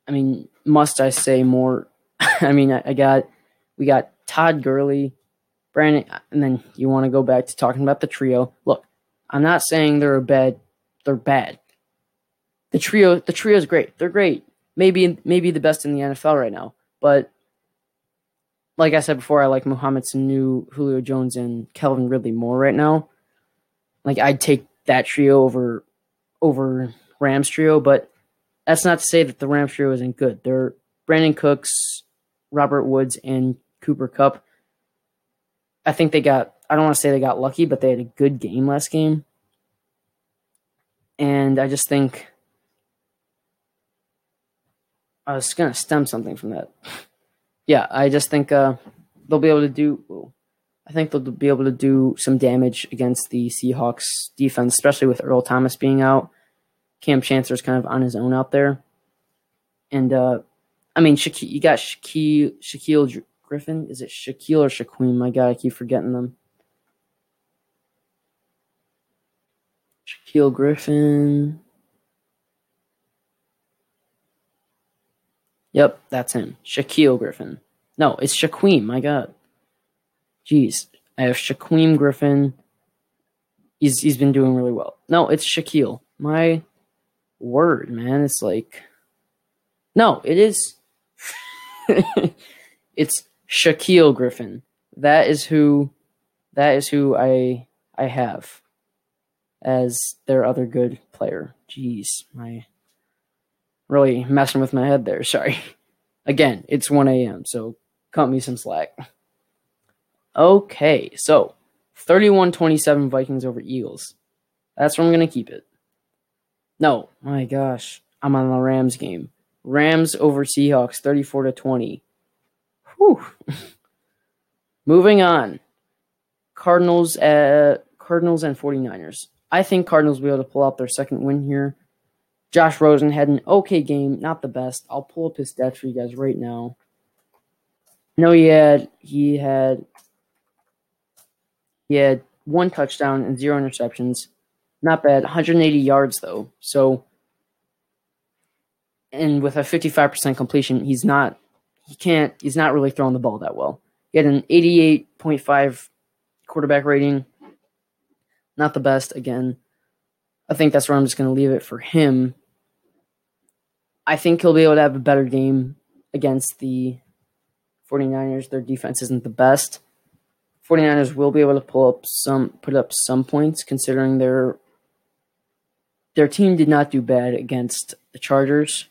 I mean, must I say more? I mean, I, I got we got Todd Gurley, Brandon, and then you want to go back to talking about the trio. Look, I'm not saying they're a bad, they're bad. The trio, the trio is great. They're great. Maybe, maybe the best in the NFL right now. But like I said before, I like Mohamed Sanu, Julio Jones, and Calvin Ridley more right now. Like I'd take that trio over over Rams trio, but that's not to say that the Rams trio isn't good. They're Brandin Cooks, Robert Woods, and Cooper Kupp. I think they got, I don't want to say they got lucky, but they had a good game last game. And I just think I was going to stem something from that. yeah, I just think uh, they'll be able to do. I think they'll be able to do some damage against the Seahawks defense, especially with Earl Thomas being out. Kam Chancellor's kind of on his own out there. And, uh, I mean, Shaq- you got Shaquille, Shaquille Griffin? Is it Shaquille or Shaquem? My God, I keep forgetting them. Shaquille Griffin. Yep, that's him. Shaquille Griffin. No, it's Shaquem. My God. Jeez. I have Shaquem Griffin. He's he's been doing really well. No, it's Shaquille. My word, man. It's like No, it is it's Shaquille Griffin. That is who that is who I I have as their other good player. Jeez, my really messing with my head there. Sorry. Again, it's 1 a.m., so cut me some slack. Okay, so 31 27 Vikings over Eagles. That's where I'm going to keep it. No, my gosh, I'm on the Rams game. Rams over Seahawks 34 to 20. Whew. Moving on. Cardinals at Cardinals and 49ers. I think Cardinals will be able to pull out their second win here. Josh Rosen had an okay game, not the best. I'll pull up his stats for you guys right now. No, he had he had he had one touchdown and zero interceptions. Not bad. 180 yards though. So and with a 55% completion, he's not he can't he's not really throwing the ball that well. He had an 88.5 quarterback rating. Not the best again. I think that's where I'm just going to leave it for him. I think he'll be able to have a better game against the 49ers. Their defense isn't the best. 49ers will be able to pull up some put up some points considering their their team did not do bad against the Chargers.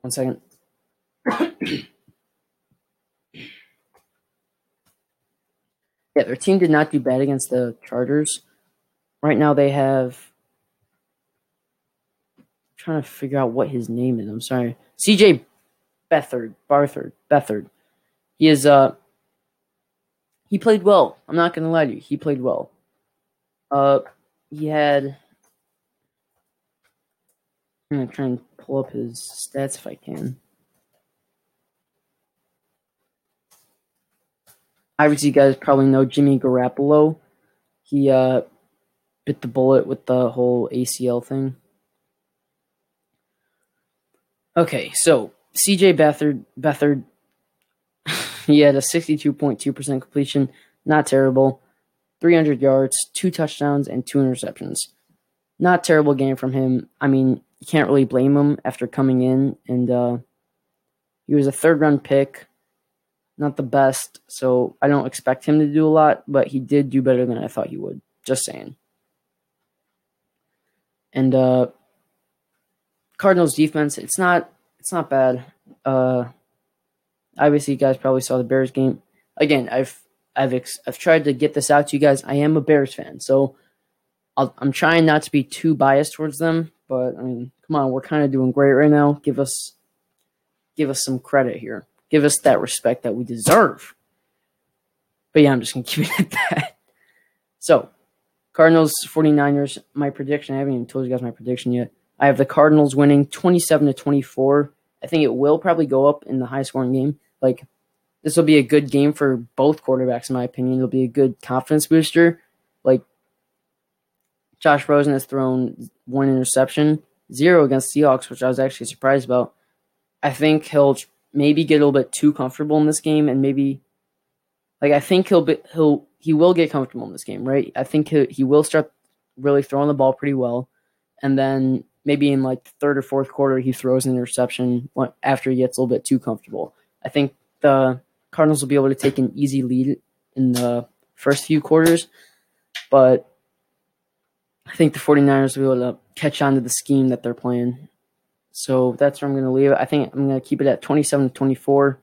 One second. yeah, their team did not do bad against the Chargers. Right now they have I'm trying to figure out what his name is. I'm sorry. CJ Beathard, Barthard, Beathard. He is uh he played well. I'm not gonna lie to you. He played well. Uh he had I'm gonna try and pull up his stats if I can. obviously, you guys probably know Jimmy Garoppolo. He uh, bit the bullet with the whole ACL thing. Okay, so CJ Beathard, Beathard, he had a 62.2% completion, Not terrible. 300 yards, two touchdowns, and two interceptions. Not terrible game from him. I mean, you can't really blame him after coming in, and uh, he was a third round pick. Not the best, so I don't expect him to do a lot, but he did do better than I thought he would. Just saying. And uh, Cardinals defense, it's not it's not bad. Uh, obviously, you guys probably saw the Bears game. Again, I've I've ex- I've tried to get this out to you guys. I am a Bears fan, so i am trying not to be too biased towards them. But I mean, come on, we're kind of doing great right now. Give us give us some credit here. Give us that respect that we deserve. But yeah, I'm just gonna keep it at that. So, Cardinals 49ers, my prediction, I haven't even told you guys my prediction yet. I have the Cardinals winning 27 to 24. I think it will probably go up in the high scoring game. Like this will be a good game for both quarterbacks, in my opinion. It'll be a good confidence booster. Like Josh Rosen has thrown one interception, zero against Seahawks, which I was actually surprised about. I think he'll maybe get a little bit too comfortable in this game, and maybe like I think he'll be he'll he will get comfortable in this game, right? I think he he will start really throwing the ball pretty well, and then maybe in like third or fourth quarter he throws an interception after he gets a little bit too comfortable. I think the Cardinals will be able to take an easy lead in the first few quarters, but I think the 49ers will be able to catch on to the scheme that they're playing. So that's where I'm going to leave it. I think I'm going to keep it at 27 to 24.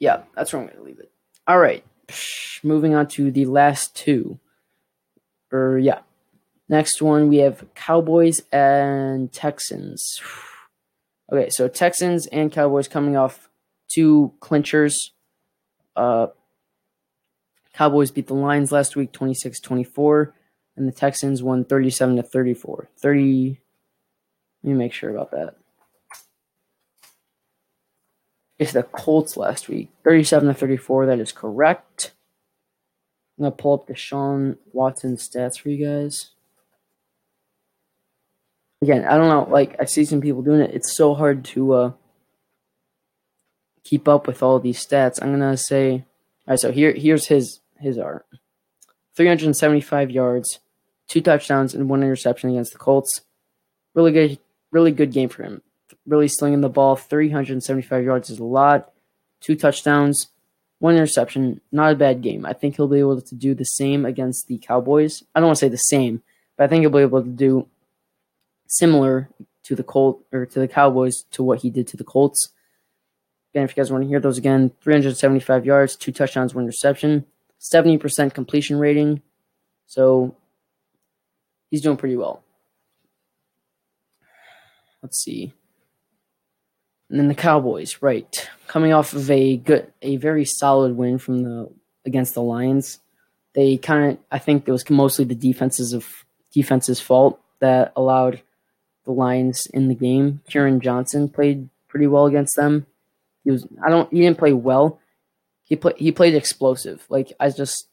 Yeah, that's where I'm going to leave it. All right. Moving on to the last two. Or, yeah. Next one, we have Cowboys and Texans. Okay, so Texans and Cowboys coming off two clinchers. Uh, Cowboys beat the Lions last week 26 24, and the Texans won 37 to 34. 30. Let me make sure about that. It's the Colts last week 37 to 34. That is correct. I'm going to pull up the Sean Watson stats for you guys. Again, I don't know. Like, I see some people doing it. It's so hard to. Uh, keep up with all these stats, I'm gonna say, all right. So here, here's his his art: 375 yards, two touchdowns, and one interception against the Colts. Really good, really good game for him. Really slinging the ball. 375 yards is a lot. Two touchdowns, one interception. Not a bad game. I think he'll be able to do the same against the Cowboys. I don't want to say the same, but I think he'll be able to do similar to the Colt or to the Cowboys to what he did to the Colts. Again, if you guys want to hear those again, 375 yards, two touchdowns, one interception, 70% completion rating. So he's doing pretty well. Let's see. And then the Cowboys, right, coming off of a good, a very solid win from the against the Lions. They kind of, I think it was mostly the defenses of defense's fault that allowed the Lions in the game. Kerryon Johnson played pretty well against them. He was I don't he didn't play well. He played he played explosive. Like I just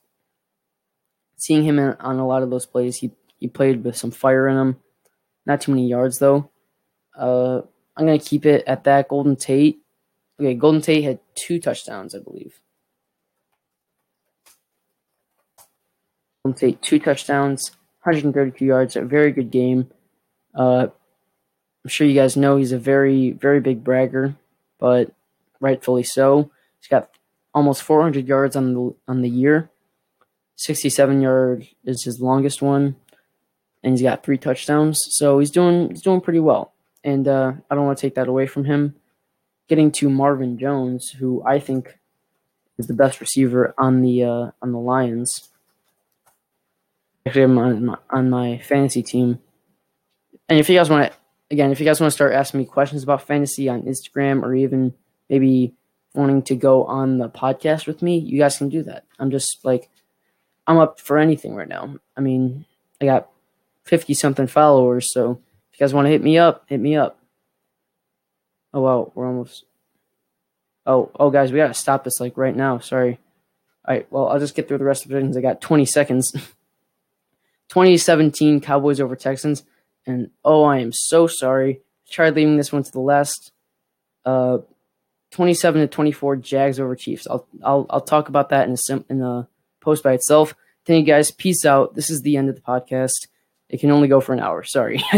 seeing him in, on a lot of those plays. He he played with some fire in him. Not too many yards though. Uh, I'm gonna keep it at that. Golden Tate. Okay, Golden Tate had two touchdowns, I believe. Golden Tate two touchdowns, 132 yards. A very good game. Uh, I'm sure you guys know he's a very very big bragger, but rightfully so. He's got almost 400 yards on the on the year. 67 yard is his longest one, and he's got three touchdowns. So he's doing he's doing pretty well, and uh, I don't want to take that away from him. Getting to Marvin Jones, who I think is the best receiver on the uh, on the Lions. Actually, I'm on my, on my fantasy team. And if you guys want to, again, if you guys want to start asking me questions about fantasy on Instagram or even maybe wanting to go on the podcast with me, you guys can do that. I'm just like, I'm up for anything right now. I mean, I got 50 something followers, so if you guys want to hit me up, hit me up. Oh, wow, we're almost. Oh, oh, guys, we got to stop this like right now. Sorry. All right, well, I'll just get through the rest of the things. I got 20 seconds. 2017 Cowboys over Texans. And oh, I am so sorry. I tried leaving this one to the last. Uh, 27 to 24 Jags over Chiefs. I'll I'll I'll talk about that in a sim, in a post by itself. Thank you guys. Peace out. This is the end of the podcast. It can only go for an hour. Sorry.